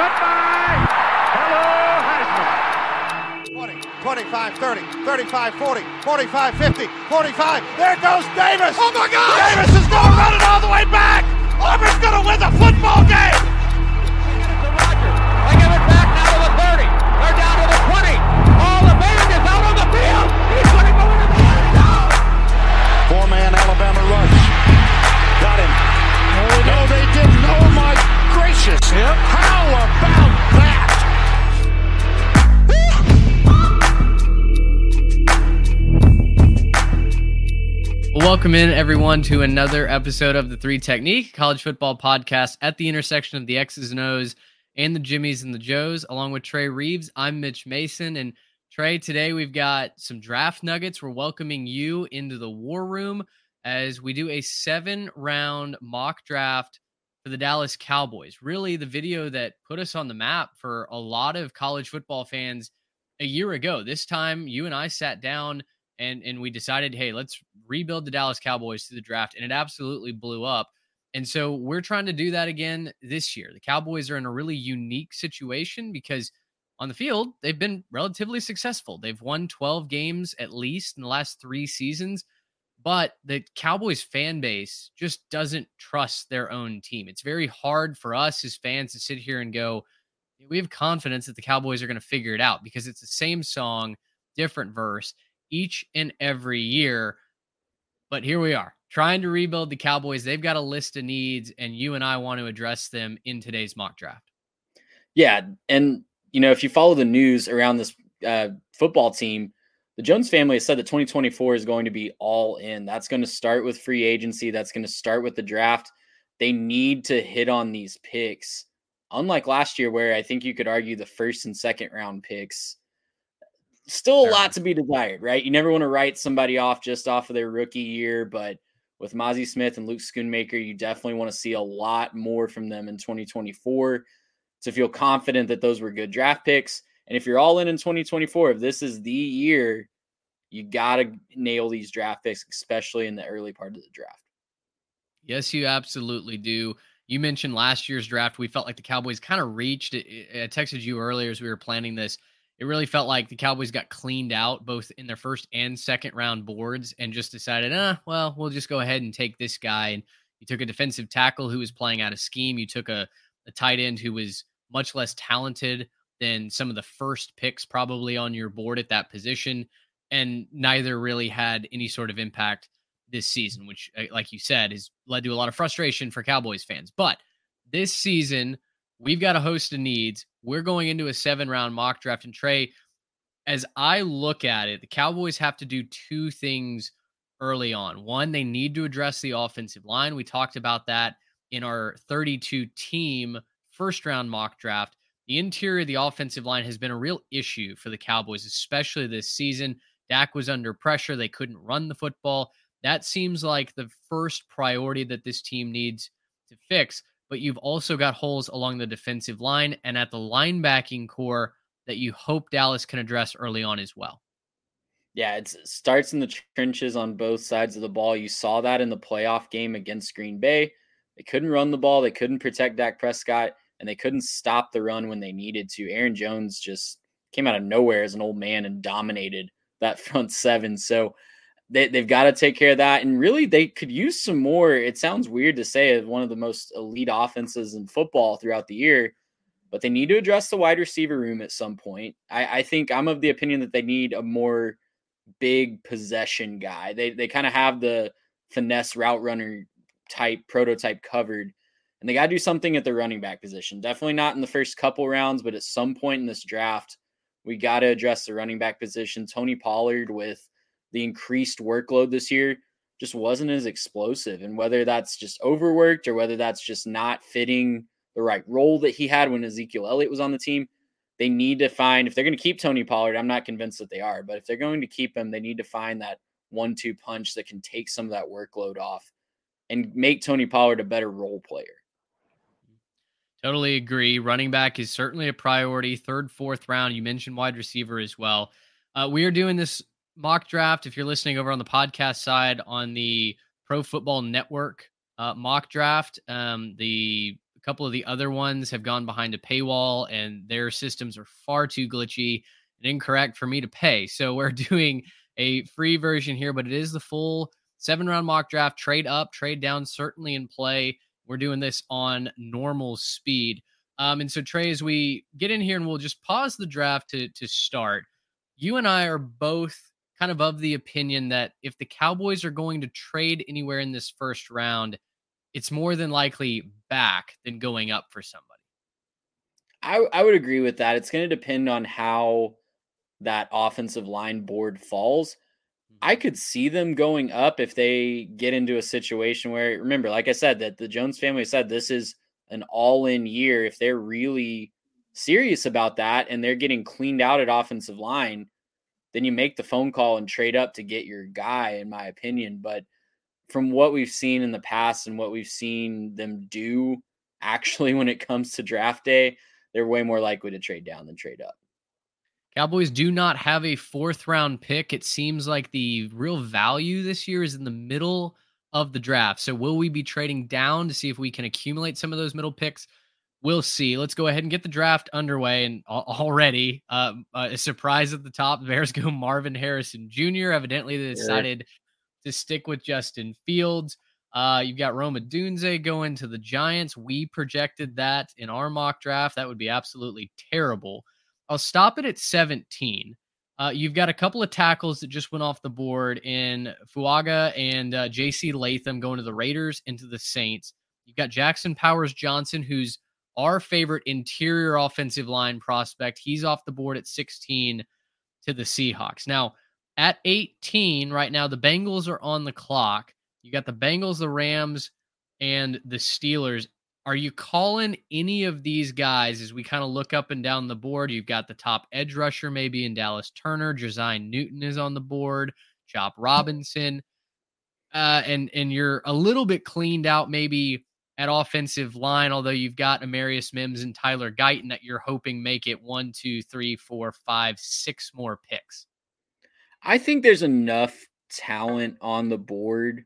One man. Goodbye. Hello, Heisman. 20, 25, 30, 35, 40, 45, 50, 45. There goes Davis. Oh my God! Davis is going to run it all the way back. Auburn's going to win the football game. They give it back now to the 30. They're down to the 20. All the band is out on the field. He's going to go into the end zone. Four-man Alabama rush. Got him. No, they didn't. Oh my How about that? Welcome in, everyone, to another episode of the Three Technique College Football Podcast at the intersection of the X's and O's and the Jimmies and the Joes, along with Trey Reeves. I'm Mitch Mason. And Trey, today we've got some draft nuggets. We're welcoming you into the war room as we do a seven round mock draft for the Dallas Cowboys. Really, the video that put us on the map for a lot of college football fans a year ago. This time, you and I sat down and and we decided, hey, let's rebuild the Dallas Cowboys through the draft, and it absolutely blew up. And so we're trying to do that again this year. The Cowboys are in a really unique situation because on the field, they've been relatively successful. They've won 12 games at least in the last three seasons, but the Cowboys fan base just doesn't trust their own team. It's very hard for us as fans to sit here and go, we have confidence that the Cowboys are going to figure it out because it's the same song, different verse each and every year. But here we are trying to rebuild the Cowboys. They've got a list of needs, and you and I want to address them in today's mock draft. Yeah, and you know, if you follow the news around this uh, football team, the Jones family has said that 2024 is going to be all in. That's going to start with free agency. That's going to start with the draft. They need to hit on these picks. Unlike last year, where I think you could argue the first and second round picks, still a lot to be desired, right? You never want to write somebody off just off of their rookie year, but with Mazi Smith and Luke Schoonmaker, you definitely want to see a lot more from them in 2024 to feel confident that those were good draft picks. And if you're all in in 2024, if this is the year, you got to nail these draft picks, especially in the early part of the draft. Yes, you absolutely do. You mentioned last year's draft. We felt like the Cowboys kind of reached. I texted you earlier as we were planning this. It really felt like the Cowboys got cleaned out both in their first and second round boards and just decided, uh, well, we'll just go ahead and take this guy. And you took a defensive tackle who was playing out of scheme. You took a, a tight end who was much less talented than some of the first picks probably on your board at that position. And neither really had any sort of impact this season, which, uh, like you said, has led to a lot of frustration for Cowboys fans. But this season, we've got a host of needs. We're going into a seven round mock draft. And Trey, as I look at it, the Cowboys have to do two things early on. One, they need to address the offensive line. We talked about that in our 32 team first round mock draft. The interior of the offensive line has been a real issue for the Cowboys, especially this season. Dak was under pressure. They couldn't run the football. That seems like the first priority that this team needs to fix. But you've also got holes along the defensive line and at the linebacking core that you hope Dallas can address early on as well. Yeah, it starts in the trenches on both sides of the ball. You saw that in the playoff game against Green Bay. They couldn't run the ball, they couldn't protect Dak Prescott, and they couldn't stop the run when they needed to. Aaron Jones just came out of nowhere as an old man and dominated that front seven. So they, they've got to take care of that. And really, they could use some more. It sounds weird to say one of the most elite offenses in football throughout the year. but they need to address the wide receiver room at some point. I, I think I'm of the opinion that they need a more big possession guy. They they kind of have the finesse route runner type prototype covered. And they got to do something at the running back position. Definitely not in the first couple rounds, but at some point in this draft, we got to address the running back position. Tony Pollard, with the increased workload this year, just wasn't as explosive. And whether that's just overworked or whether that's just not fitting the right role that he had when Ezekiel Elliott was on the team, they need to find if they're going to keep Tony Pollard. I'm not convinced that they are, but if they're going to keep him, they need to find that one two punch that can take some of that workload off and make Tony Pollard a better role player. Totally agree. Running back is certainly a priority. Third, fourth round. You mentioned wide receiver as well. Uh, we are doing this mock draft. If you're listening over on the podcast side on the Pro Football Network uh, mock draft, um, the a couple of the other ones have gone behind a paywall, and their systems are far too glitchy and incorrect for me to pay. So we're doing a free version here, but it is the full seven round mock draft. Trade up, trade down, certainly in play. We're doing this on normal speed. Um, and so Trey, as we get in here and we'll just pause the draft to to start, you and I are both kind of of the opinion that if the Cowboys are going to trade anywhere in this first round, it's more than likely back than going up for somebody. I, I would agree with that. It's going to depend on how that offensive line board falls. I could see them going up if they get into a situation where, remember, like I said, that the Jones family said this is an all in year. If they're really serious about that and they're getting cleaned out at offensive line, then you make the phone call and trade up to get your guy, in my opinion. But from what we've seen in the past and what we've seen them do actually when it comes to draft day, they're way more likely to trade down than trade up. Cowboys do not have a fourth round pick. It seems like the real value this year is in the middle of the draft. So, will we be trading down to see if we can accumulate some of those middle picks? We'll see. Let's go ahead and get the draft underway. And already, uh, a surprise at the top. Bears go Marvin Harrison Jr. Evidently, they decided to stick with Justin Fields. Uh, you've got Rome Odunze going to the Giants. We projected that in our mock draft. That would be absolutely terrible. I'll stop it at 17. Uh, you've got a couple of tackles that just went off the board in Fuaga and uh, J.C. Latham going to the Raiders into the Saints. You've got Jackson Powers Johnson, who's our favorite interior offensive line prospect. He's off the board at 16 to the Seahawks. Now, at 18, right now, the Bengals are on the clock. You got the Bengals, the Rams, and the Steelers. Are you calling any of these guys as we kind of look up and down the board? You've got the top edge rusher maybe in Dallas Turner. Josiah Newton is on the board. Chop Robinson. Uh, and and you're a little bit cleaned out maybe at offensive line, although you've got Amarius Mims and Tyler Guyton that you're hoping make it one, two, three, four, five, six more picks. I think there's enough talent on the board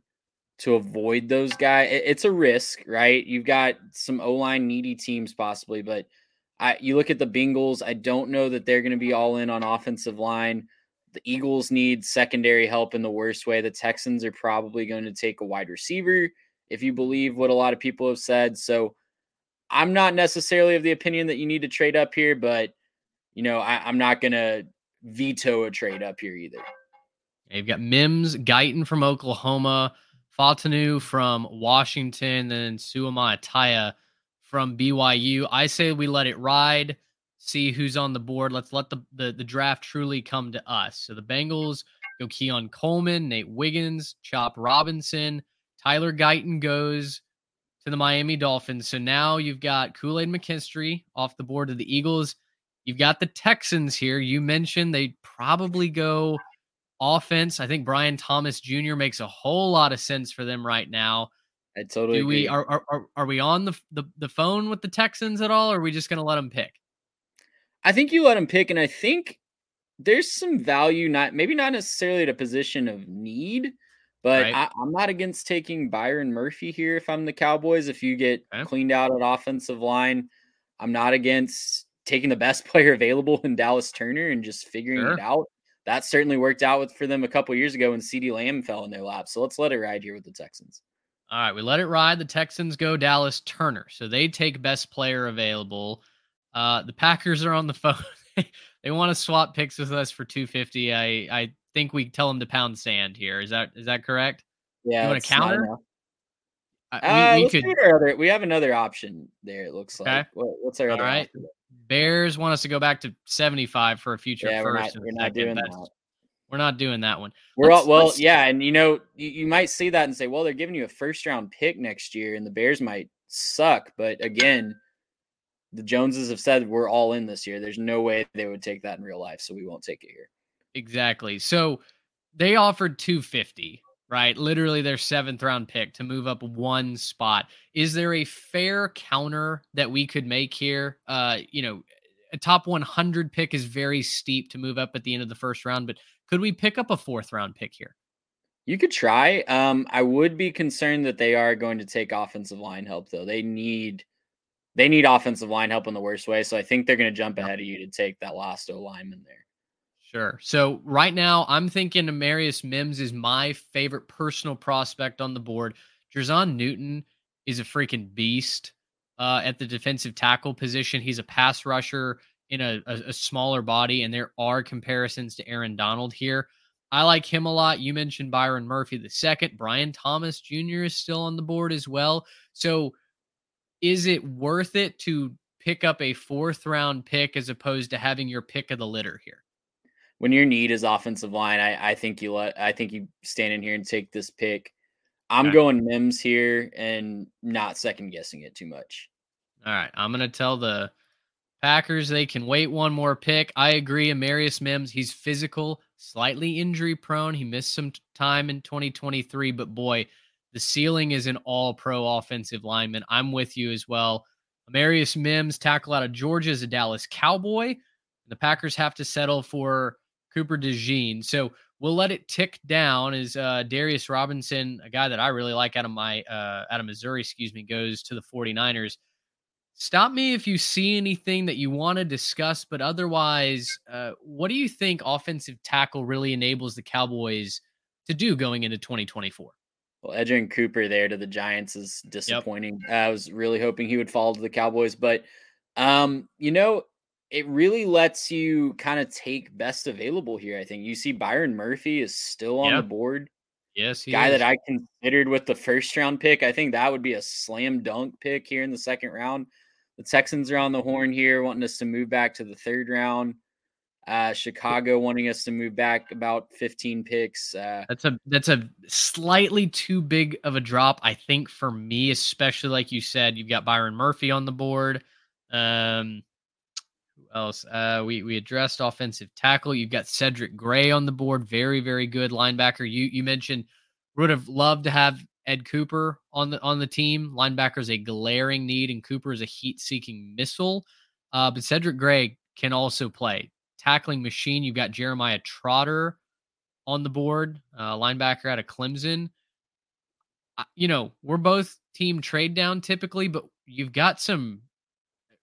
to avoid those guys. It's a risk, right? You've got some O line needy teams possibly, but I, you look at the Bengals. I don't know that they're going to be all in on offensive line. The Eagles need secondary help in the worst way. The Texans are probably going to take a wide receiver, if you believe what a lot of people have said. So I'm not necessarily of the opinion that you need to trade up here, but you know, I, am not going to veto a trade up here either. You've got Mims, Guyton from Oklahoma, Fatu from Washington, then Suamataia from BYU. I say we let it ride, see who's on the board. Let's let the, the, the draft truly come to us. So the Bengals go Keon Coleman, Nate Wiggins, Chop Robinson, Tyler Guyton goes to the Miami Dolphins. So now you've got Kool Aid McKinstry off the board of the Eagles. You've got the Texans here. You mentioned they probably go offense. I think Brian Thomas Jr. makes a whole lot of sense for them right now. I totally Do we are, are are we on the, the the phone with the Texans at all or are we just going to let them pick? I think you let them pick and I think there's some value not maybe not necessarily at a position of need, but right. I, am not against taking Byron Murphy here if I'm the Cowboys if you get okay. cleaned out at offensive line. I'm not against taking the best player available in Dallas Turner and just figuring sure. it out. That certainly worked out with for them a couple years ago when CeeDee Lamb fell in their lap. So let's let it ride here with the Texans. All right, we let it ride. The Texans go Dallas Turner. So they take best player available. Uh, the Packers are on the phone. they want to swap picks with us for 250. I I think we tell them to pound sand here. Is that is that correct? Yeah. You want to counter? Uh, uh, we, we could. We have another option there. It looks okay. like. What, what's our All other? right. Bears want us to go back to 75 for a future yeah, first. We're not, we're not doing That's, that. We're not doing that one. We're let's, all, well, let's... yeah, and you know, you, you might see that and say, well, they're giving you a first round pick next year, and the Bears might suck. But again, the Joneses have said we're all in this year. There's no way they would take that in real life, so we won't take it here. Exactly. So they offered 250, right? Literally their seventh round pick to move up one spot. Is there a fair counter that we could make here? Uh, you know, a top 100 pick is very steep to move up at the end of the first round, but could we pick up a fourth round pick here? You could try. Um, I would be concerned that they are going to take offensive line help, though. They need they need offensive line help in the worst way. So I think they're going to jump ahead of you to take that last O lineman there. Sure. So right now, I'm thinking Amarius Mims is my favorite personal prospect on the board. Jer'Zhan Newton is a freaking beast uh, at the defensive tackle position. He's a pass rusher in a, a, a smaller body, and there are comparisons to Aaron Donald here. I like him a lot. You mentioned Byron Murphy the second. Brian Thomas Jr. is still on the board as well. So is it worth it to pick up a fourth round pick as opposed to having your pick of the litter here? When your need is offensive line, I, I think you let I think you stand in here and take this pick. I'm okay. going Mims here and not second guessing it too much. All right. I'm gonna tell the Packers they can wait one more pick. I agree. Amarius Mims, he's physical, slightly injury prone. He missed some time in 2023, but boy, the ceiling is an all pro offensive lineman. I'm with you as well. Amarius Mims, tackle out of Georgia, is a Dallas Cowboy. The Packers have to settle for Cooper DeJean. So we'll let it tick down as uh, Darius Robinson, a guy that I really like out of my uh, out of Missouri, excuse me, goes to the 49ers. Stop me if you see anything that you want to discuss, but otherwise, uh, what do you think offensive tackle really enables the Cowboys to do going into 2024? Well, Edgerrin Cooper there to the Giants is disappointing. Yep. I was really hoping he would fall to the Cowboys, but um, you know, it really lets you kind of take best available here. I think you see Byron Murphy is still on yep. the board. Yes, guy is. that I considered with the first round pick. I think that would be a slam dunk pick here in the second round. The Texans are on the horn here, wanting us to move back to the third round. Uh, Chicago wanting us to move back about 15 picks. Uh, that's a that's a slightly too big of a drop, I think, for me, especially like you said, you've got Byron Murphy on the board. Um, else? Uh, we we addressed offensive tackle. You've got Cedric Gray on the board, very very good linebacker. You you mentioned would have loved to have Ed Cooper on the on the team. Linebacker is a glaring need, and Cooper is a heat seeking missile. Uh, but Cedric Gray can also play tackling machine. You've got Jeremiah Trotter on the board, uh, linebacker out of Clemson. You know, we're both team trade down typically, but you've got some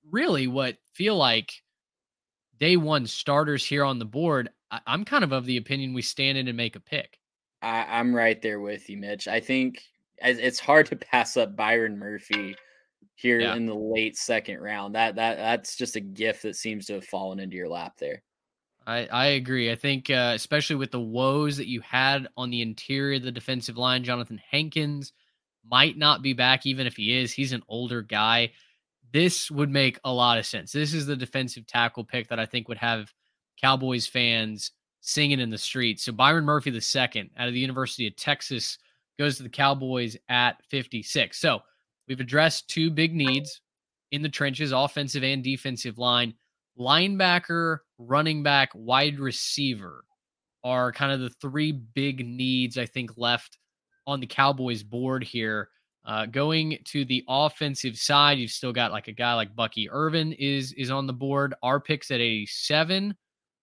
really what feel like day one starters here on the board. I- am kind of of the opinion we stand in and make a pick. I- I'm right there with you, Mitch. I think it's hard to pass up Byron Murphy here yeah. in the late second round. That that that's just a gift that seems to have fallen into your lap there. I, I agree. I think, uh, especially with the woes that you had on the interior of the defensive line, Johnathan Hankins might not be back, even if he is. He's an older guy. This would make a lot of sense. This is the defensive tackle pick that I think would have Cowboys fans singing in the streets. So Byron Murphy, the second out of the University of Texas, goes to the Cowboys at 56. So we've addressed two big needs in the trenches, offensive and defensive line linebacker, running back, wide receiver are kind of the three big needs I think left on the Cowboys board here. Uh, going to the offensive side, you've still got like a guy like Bucky Irving is is on the board. Our picks at 87.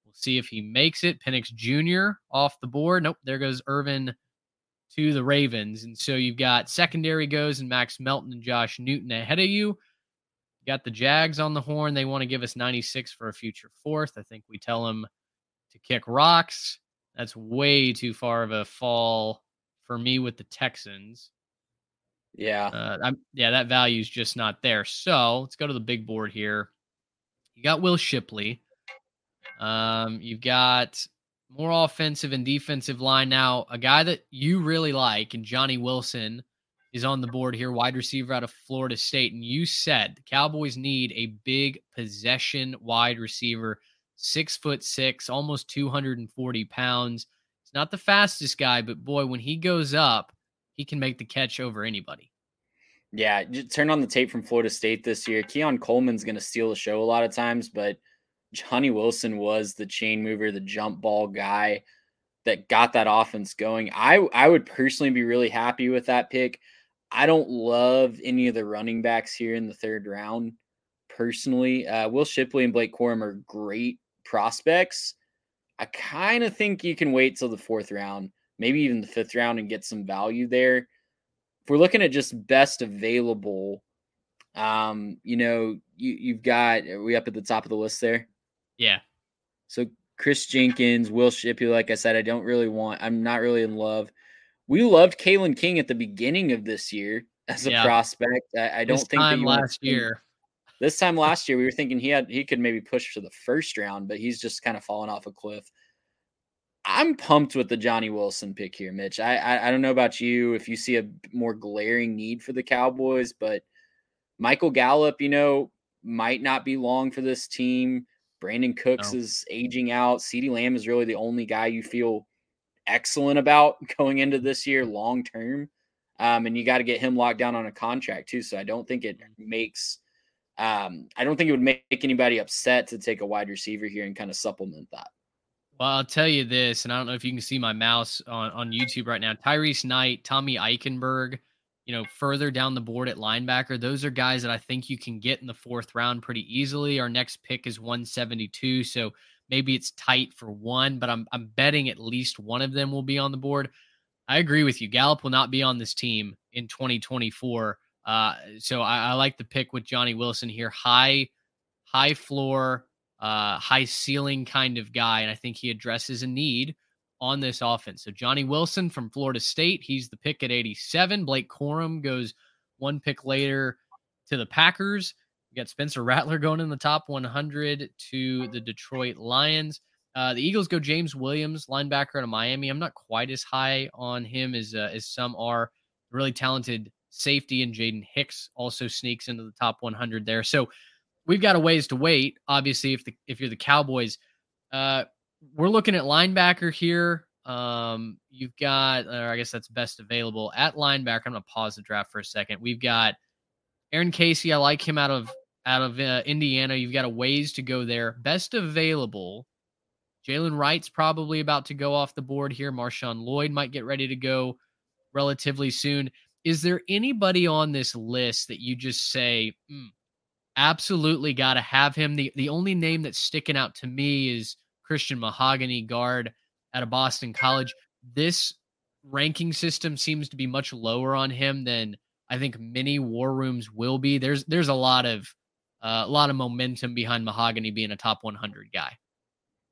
We'll see if he makes it. Penix Jr. off the board. Nope, there goes Irving to the Ravens. And so you've got secondary goes and Max Melton and Josh Newton ahead of you got the Jags on the horn. They want to give us 96 for a future fourth. I think we tell them to kick rocks. That's way too far of a fall for me with the Texans. Yeah. Uh, yeah, that value is just not there. So let's go to the big board here. You got Will Shipley. Um, you've got more offensive and defensive line now. A guy that you really like, and Johnny Wilson is on the board here, wide receiver out of Florida State. And you said the Cowboys need a big possession wide receiver, six foot six, almost 240 pounds. He's not the fastest guy, but boy, when he goes up, he can make the catch over anybody. Yeah, turn on the tape from Florida State this year. Keon Coleman's going to steal the show a lot of times, but Johnny Wilson was the chain mover, the jump ball guy that got that offense going. I I would personally be really happy with that pick. I don't love any of the running backs here in the third round personally. Uh, Will Shipley and Blake Corum are great prospects. I kind of think you can wait till the fourth round, maybe even the fifth round, and get some value there. If we're looking at just best available, um, you know, you, you've got, are we up at the top of the list there? Yeah. So Chris Jenkins, Will Shipley, like I said, I don't really want, I'm not really in love. We loved Kalen King at the beginning of this year as a yeah. prospect. I, I don't this think time last year. This time last year, we were thinking he had he could maybe push to the first round, but he's just kind of fallen off a cliff. I'm pumped with the Johnny Wilson pick here, Mitch. I, I, I don't know about you if you see a more glaring need for the Cowboys, but Michael Gallup, you know, might not be long for this team. Brandin Cooks no. is aging out. CeeDee Lamb is really the only guy you feel excellent about going into this year long term. Um, and you got to get him locked down on a contract too. So I don't think it makes um, I don't think it would make anybody upset to take a wide receiver here and kind of supplement that. Well, I'll tell you this, and I don't know if you can see my mouse on, on YouTube right now. Tyrice Knight, Tommy Eichenberg, you know, further down the board at linebacker. Those are guys that I think you can get in the fourth round pretty easily. Our next pick is 172, so maybe it's tight for one, but I'm I'm betting at least one of them will be on the board. I agree with you. Gallup will not be on this team in 2024. Uh, so I, I like the pick with Johnny Wilson here. High, high floor, uh, high ceiling kind of guy, and I think he addresses a need on this offense. So Johnny Wilson from Florida State, he's the pick at 87. Blake Corum goes one pick later to the Packers. We got Spencer Rattler going in the top 100 to the Detroit Lions. Uh, the Eagles go James Williams, linebacker out of Miami. I'm not quite as high on him as uh, as some are. Really talented safety, and Jaden Hicks also sneaks into the top 100 there. So we've got a ways to wait. Obviously, if the if you're the Cowboys, uh, we're looking at linebacker here. Um, you've got, or I guess that's best available at linebacker. I'm gonna pause the draft for a second. We've got Aaron Casey. I like him out of out of uh, Indiana. You've got a ways to go there. Best available. Jaylen Wright's probably about to go off the board here. Marshawn Lloyd might get ready to go relatively soon. Is there anybody on this list that you just say, mm, absolutely got to have him? The the only name that's sticking out to me is Christian Mahogany, guard out of Boston College. This ranking system seems to be much lower on him than I think many war rooms will be. There's there's a lot of uh, a lot of momentum behind Mahogany being a top 100 guy.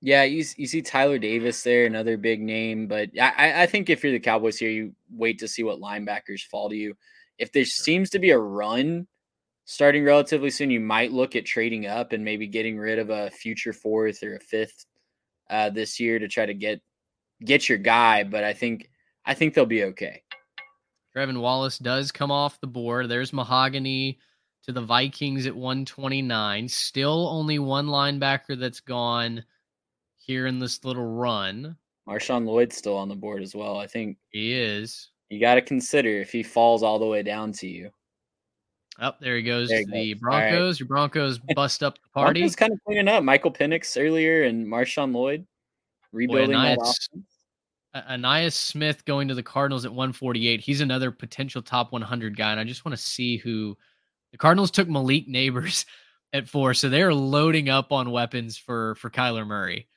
Yeah, you, you see Tyler Davis there, another big name. But I, I think if you're the Cowboys here, you wait to see what linebackers fall to you. If there seems to be a run starting relatively soon, you might look at trading up and maybe getting rid of a future fourth or a fifth uh, this year to try to get get your guy. But I think I think they'll be okay. Trevin Wallace does come off the board. There's Mahogany to the Vikings at 129. Still only one linebacker that's gone here in this little run. Marshawn Lloyd's still on the board as well. I think he is. You got to consider if he falls all the way down to you. Oh, there he goes. There the goes. Broncos. Right. Your Broncos bust up the party. Broncos kind of cleaning up. Michael Penix earlier and Marshawn Lloyd rebuilding Boy, Ainias, that Ainias Smith going to the Cardinals at 148. He's another potential top 100 guy, and I just want to see who the Cardinals took Malik Nabers at four, so they're loading up on weapons for for Kyler Murray.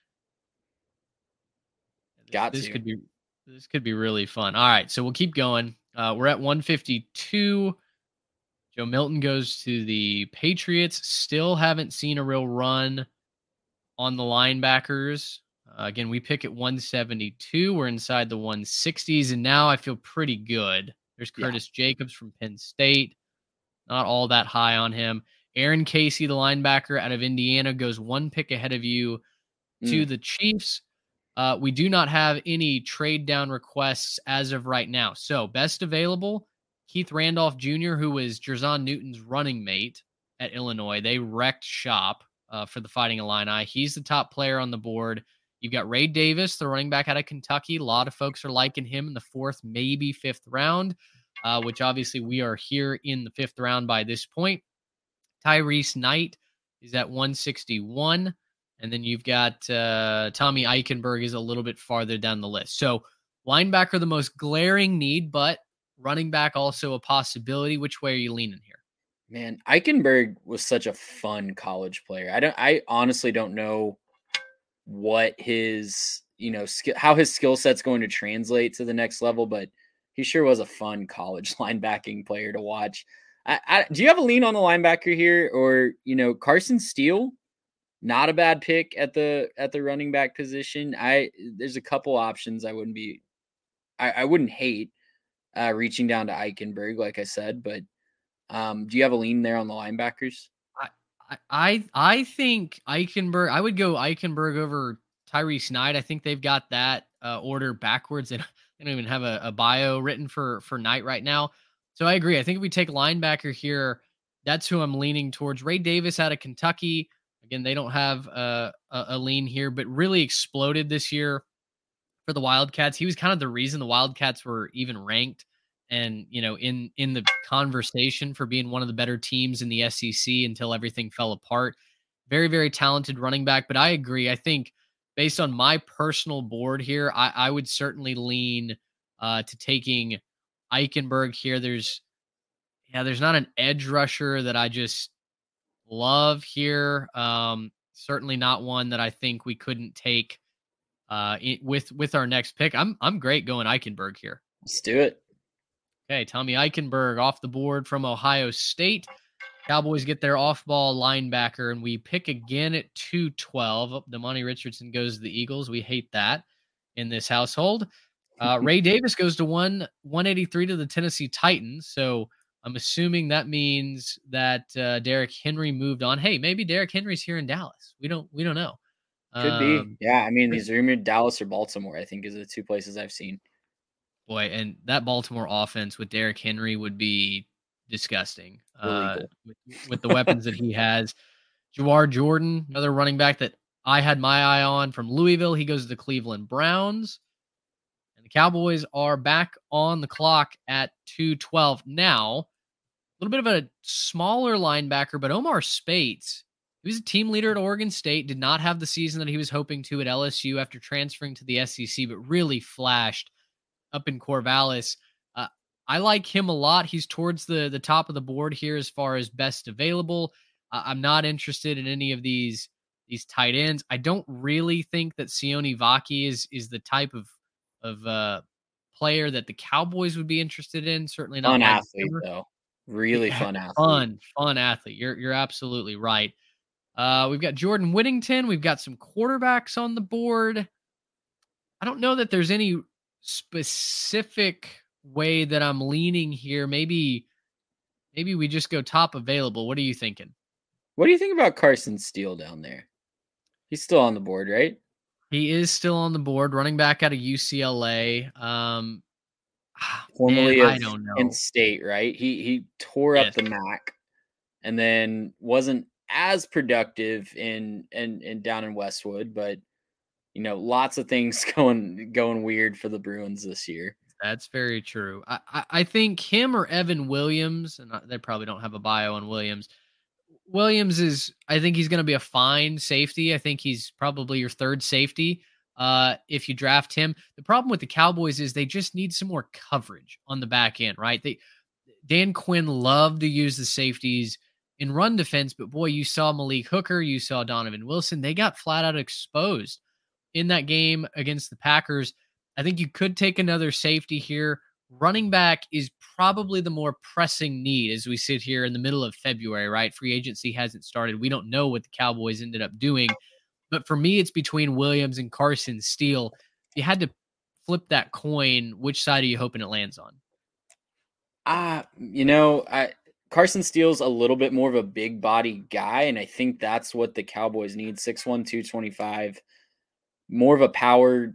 Got this to. could be this could be really fun. All right, so we'll keep going. Uh, we're at 152. Joe Milton goes to the Patriots. Still haven't seen a real run on the linebackers. Uh, again, we pick at 172. We're inside the 160s, and now I feel pretty good. There's Curtis yeah. Jacobs from Penn State. Not all that high on him. Aaron Casey, the linebacker out of Indiana, goes one pick ahead of you to Mm. the Chiefs. Uh, we do not have any trade down requests as of right now. So, best available, Keith Randolph Jr., who was Jer'Zhan Newton's running mate at Illinois. They wrecked shop uh, for the Fighting Illini. He's the top player on the board. You've got Ray Davis, the running back out of Kentucky. A lot of folks are liking him in the fourth, maybe fifth round, uh, which obviously we are here in the fifth round by this point. Tyrice Knight is at 161. And then you've got uh, Tommy Eichenberg is a little bit farther down the list. So linebacker, the most glaring need, but running back also a possibility. Which way are you leaning here? Man, Eichenberg was such a fun college player. I don't I honestly don't know what his, you know, how his skill set's going to translate to the next level, but he sure was a fun college linebacking player to watch. I, I, do you have a lean on the linebacker here or, you know, Carson Steele? Not a bad pick at the at the running back position. I there's a couple options I wouldn't be I, I wouldn't hate uh reaching down to Eichenberg, like I said, but um, do you have a lean there on the linebackers? I I, I think Eichenberg. I would go Eichenberg over Tyrice Knight. I think they've got that uh, order backwards. They don't, they don't even have a, a bio written for for Knight right now. So I agree. I think if we take linebacker here, that's who I'm leaning towards. Ray Davis out of Kentucky. Again, they don't have a, a, a lean here, but really exploded this year for the Wildcats. He was kind of the reason the Wildcats were even ranked and you know in in the conversation for being one of the better teams in the SEC until everything fell apart. Very very talented running back, but I agree. I think based on my personal board here, I, I would certainly lean uh, to taking Eichenberg here. There's yeah, there's not an edge rusher that I just love here. Um, certainly not one that I think we couldn't take uh, with with our next pick. I'm I'm great going Eichenberg here. Let's do it. Okay, Tommy Eichenberg off the board from Ohio State. Cowboys get their off ball linebacker, and we pick again at 212. Demani Richardson goes to the Eagles. We hate that in this household. Uh, Ray Davis goes to one 183 to the Tennessee Titans. So I'm assuming that means that uh, Derrick Henry moved on. Hey, maybe Derrick Henry's here in Dallas. We don't we don't know. Could be. Um, Yeah, I mean, these rumored Dallas or Baltimore, I think, is the two places I've seen. Boy, and that Baltimore offense with Derrick Henry would be disgusting. Uh, with, with the weapons that he has. Jawhar Jordan, another running back that I had my eye on from Louisville. He goes to the Cleveland Browns. And the Cowboys are back on the clock at 212. Now, a little bit of a smaller linebacker, but Omar Speights, he was a team leader at Oregon State, did not have the season that he was hoping to at LSU after transferring to the SEC, but really flashed up in Corvallis. Uh, I like him a lot. He's towards the the top of the board here as far as best available. Uh, I'm not interested in any of these these tight ends. I don't really think that Sione Vaki is is the type of of uh, player that the Cowboys would be interested in. Certainly not Fun athlete, Zimmer. though. Really Yeah, fun athlete. Fun, fun athlete. You're you're absolutely right. Uh, we've got Jordan Whittington. We've got some quarterbacks on the board. I don't know that there's any specific way that I'm leaning here. Maybe, maybe we just go top available. What are you thinking? What do you think about Carson Steele down there? He's still on the board, right? He is still on the board, running back out of UCLA. Um, ah, Formerly man, I don't know. Kent State, right? He he tore Yes. up the MAC, and then wasn't as productive in and in, down in Westwood, but you know, lots of things going going weird for the Bruins this year. That's very true. I, I, I think him or Evan Williams, and I- they probably don't have a bio on Williams. Williams is, I think he's going to be a fine safety. I think he's probably your third safety uh, if you draft him. The problem with the Cowboys is they just need some more coverage on the back end, right? They Dan Quinn loved to use the safeties in run defense, but boy, you saw Malik Hooker, you saw Donovan Wilson. They got flat out exposed in that game against the Packers. I think you could take another safety here. Running back is probably the more pressing need as we sit here in the middle of February, right? Free agency hasn't started. We don't know what the Cowboys ended up doing. But for me, it's between Williams and Carson Steele. If you had to flip that coin, which side are you hoping it lands on? Ah, you know, I Carson Steele's a little bit more of a big body guy, and I think that's what the Cowboys need. 6'1, 225, more of a power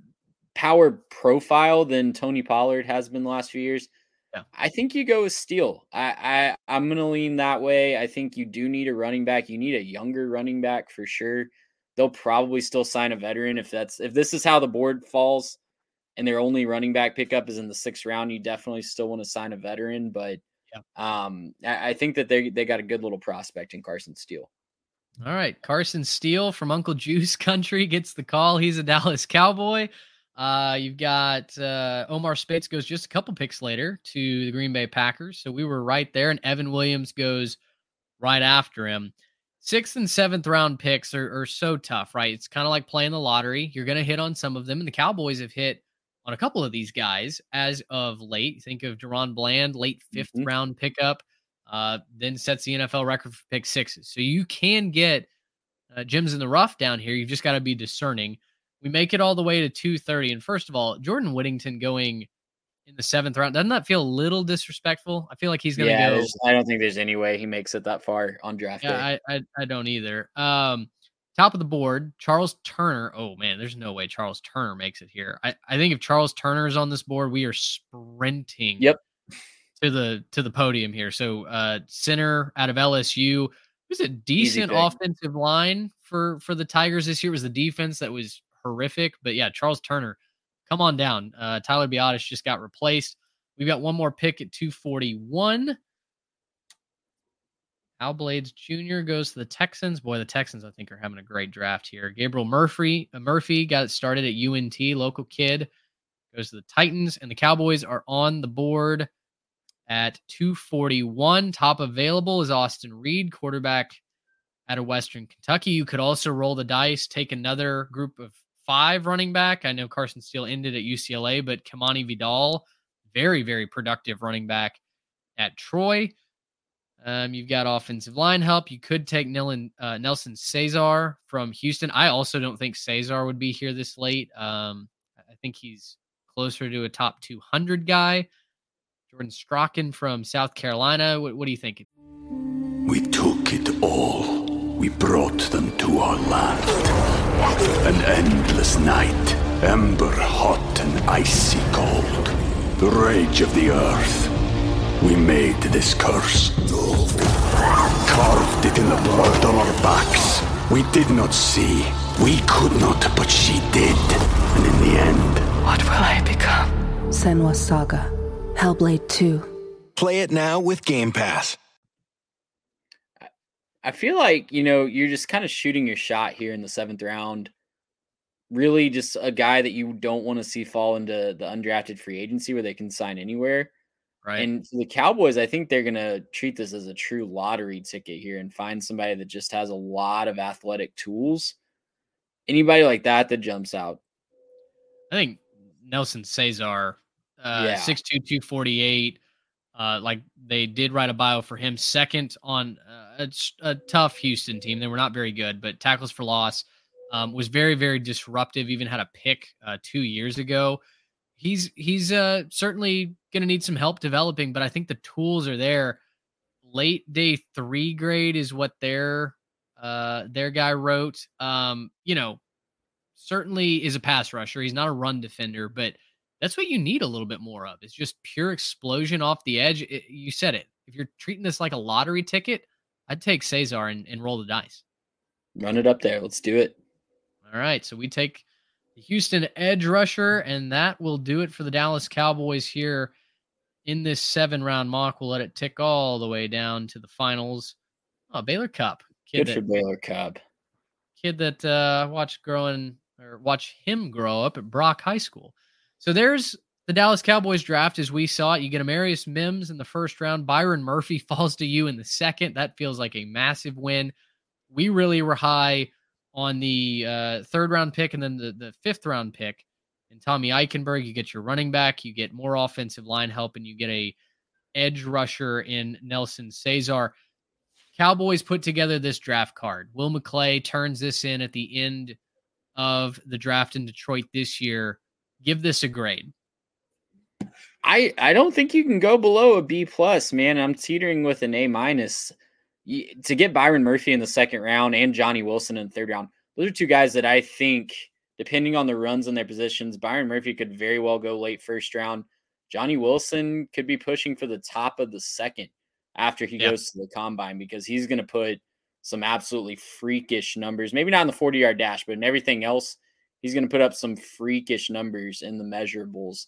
power profile than Tony Pollard has been the last few years. Yeah. I think you go with Steele. I, I I'm gonna lean that way. I think you do need a running back. You need a younger running back for sure. They'll probably still sign a veteran if that's if this is how the board falls and their only running back pickup is in the sixth round. You definitely still want to sign a veteran, but yeah. um, I, I think that they they got a good little prospect in Carson Steele. All right, Carson Steele from Uncle Juice Country gets the call. He's a Dallas Cowboy. Uh, you've got uh, Omar Speights goes just a couple picks later to the Green Bay Packers. So we were right there, and Evan Williams goes right after him. Sixth and seventh round picks are, are so tough, right? It's kind of like playing the lottery. You're going to hit on some of them, and the Cowboys have hit on a couple of these guys as of late. Think of DaRon Bland, late 5th mm-hmm. round pickup, uh, then sets the NFL record for pick sixes. So you can get uh, gems in the rough down here. You've just got to be discerning. We make it all the way to 230. And first of all, Jordan Whittington going in the seventh round, doesn't that feel a little disrespectful? I feel like he's going to yeah, go. I don't think there's any way he makes it that far on draft yeah, day. I, I, I don't either. Um, top of the board, Charles Turner. Oh man, there's no way Charles Turner makes it here. I, I think if Charles Turner is on this board, we are sprinting. Yep. To the to the podium here. So uh center out of LSU. It was a decent offensive line for for the Tigers this year. It was the defense that was horrific. But yeah, Charles Turner, come on down. Uh, Tyler Biadasz just got replaced. We've got one more pick at 241. Al Blades Jr. goes to the Texans. Boy, the Texans, I think, are having a great draft here. Gabriel Murphy, uh, Murphy got it started at UNT, local kid, goes to the Titans, and the Cowboys are on the board at 241. Top available is Austin Reed, quarterback out of Western Kentucky. You could also roll the dice, take another group of five running back. I know Carson Steele ended at UCLA, but Kimani Vidal, very, very productive running back at Troy. Um, you've got offensive line help. You could take Nillen, uh, Nelson Ceaser from Houston. I also don't think Ceaser would be here this late. Um, I think he's closer to a top 200 guy. Jordan Strachan from South Carolina. What, what do you think? We took it all. We brought them to our land. An endless night, ember hot and icy cold. The rage of the earth. We made this curse. Carved it in the blood on our backs. We did not see. We could not, but she did. And in the end. What will I become? Senua Saga. Hellblade 2. Play it now with Game Pass. I feel like, you know, you're just kind of shooting your shot here in the seventh round. Really, just a guy that you don't want to see fall into the undrafted free agency where they can sign anywhere. Right. And the Cowboys, I think they're going to treat this as a true lottery ticket here and find somebody that just has a lot of athletic tools. Anybody like that that jumps out. I think Nelson Ceaser, uh, yeah. 6'2, 248 uh, like they did write a bio for him, second on uh, a, a, tough Houston team. They were not very good, but tackles for loss um, was very, very disruptive. Even had a pick uh, two years ago. He's he's uh, certainly going to need some help developing, but I think the tools are there. Late day three grade is what their uh, their guy wrote. Um, you know, certainly is a pass rusher. He's not a run defender, but that's what you need a little bit more of. It's just pure explosion off the edge. It, you said it. If you're treating this like a lottery ticket, I'd take Ceaser and, and roll the dice. Run it up there. Let's do it. All right. So we take the Houston edge rusher, and that will do it for the Dallas Cowboys here in this seven round mock. We'll let it tick all the way down to the finals. Oh, Baylor Cupp. Kid Good that, for Baylor Cupp. Kid that uh, watched growing or watch him grow up at Brock High School. So there's the Dallas Cowboys draft as we saw it. You get Amarius Mims in the first round. Byron Murphy falls to you in the second. That feels like a massive win. We really were high on the uh, third round pick and then the, the fifth round pick. And Tommy Eichenberg, you get your running back, you get more offensive line help, and you get a edge rusher in Nelson Ceaser. Cowboys put together this draft card. Will McClay turns this in at the end of the draft in Detroit this year give this a grade? I I don't think you can go below a B plus, man. I'm teetering with an A minus. To get Byron Murphy in the second round and Johnny Wilson in the third round, those are two guys that I think, depending on the runs and their positions, Byron Murphy could very well go late first round. Johnny Wilson could be pushing for the top of the second after he yeah. goes to the combine because he's going to put some absolutely freakish numbers. Maybe not in the 40 yard dash, but in everything else, he's going to put up some freakish numbers in the measurables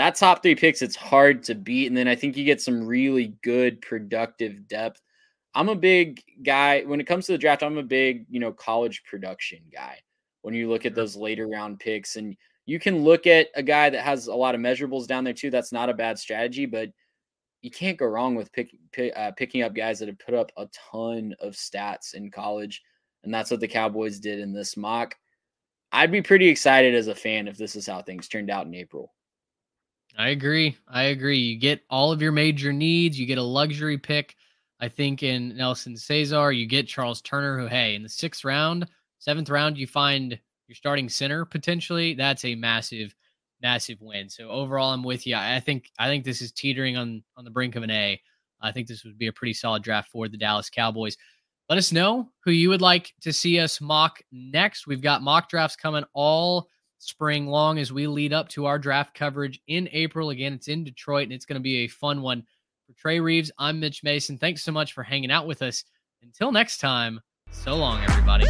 that top three picks, it's hard to beat. And then I think you get some really good productive depth. I'm a big guy when it comes to the draft. I'm a big, you know, college production guy. When you look at those later round picks, and you can look at a guy that has a lot of measurables down there too. That's not a bad strategy, but you can't go wrong with pick, pick, uh, picking up guys that have put up a ton of stats in college, and that's what the Cowboys did in this mock. I'd be pretty excited as a fan if this is how things turned out in April. I agree. I agree. You get all of your major needs. You get a luxury pick. I think in Nelson Ceaser, you get Charles Turner, who, hey, in the sixth round, seventh round, you find your starting center potentially. That's a massive, massive win. So overall, I'm with you. I think I think this is teetering on on the brink of an A. I think this would be a pretty solid draft for the Dallas Cowboys. Let us know who you would like to see us mock next. We've got mock drafts coming all spring long as we lead up to our draft coverage in April. Again, it's in Detroit and it's going to be a fun one. For Trey Reeves, I'm Mitch Mason. Thanks so much for hanging out with us. Until next time, so long, everybody.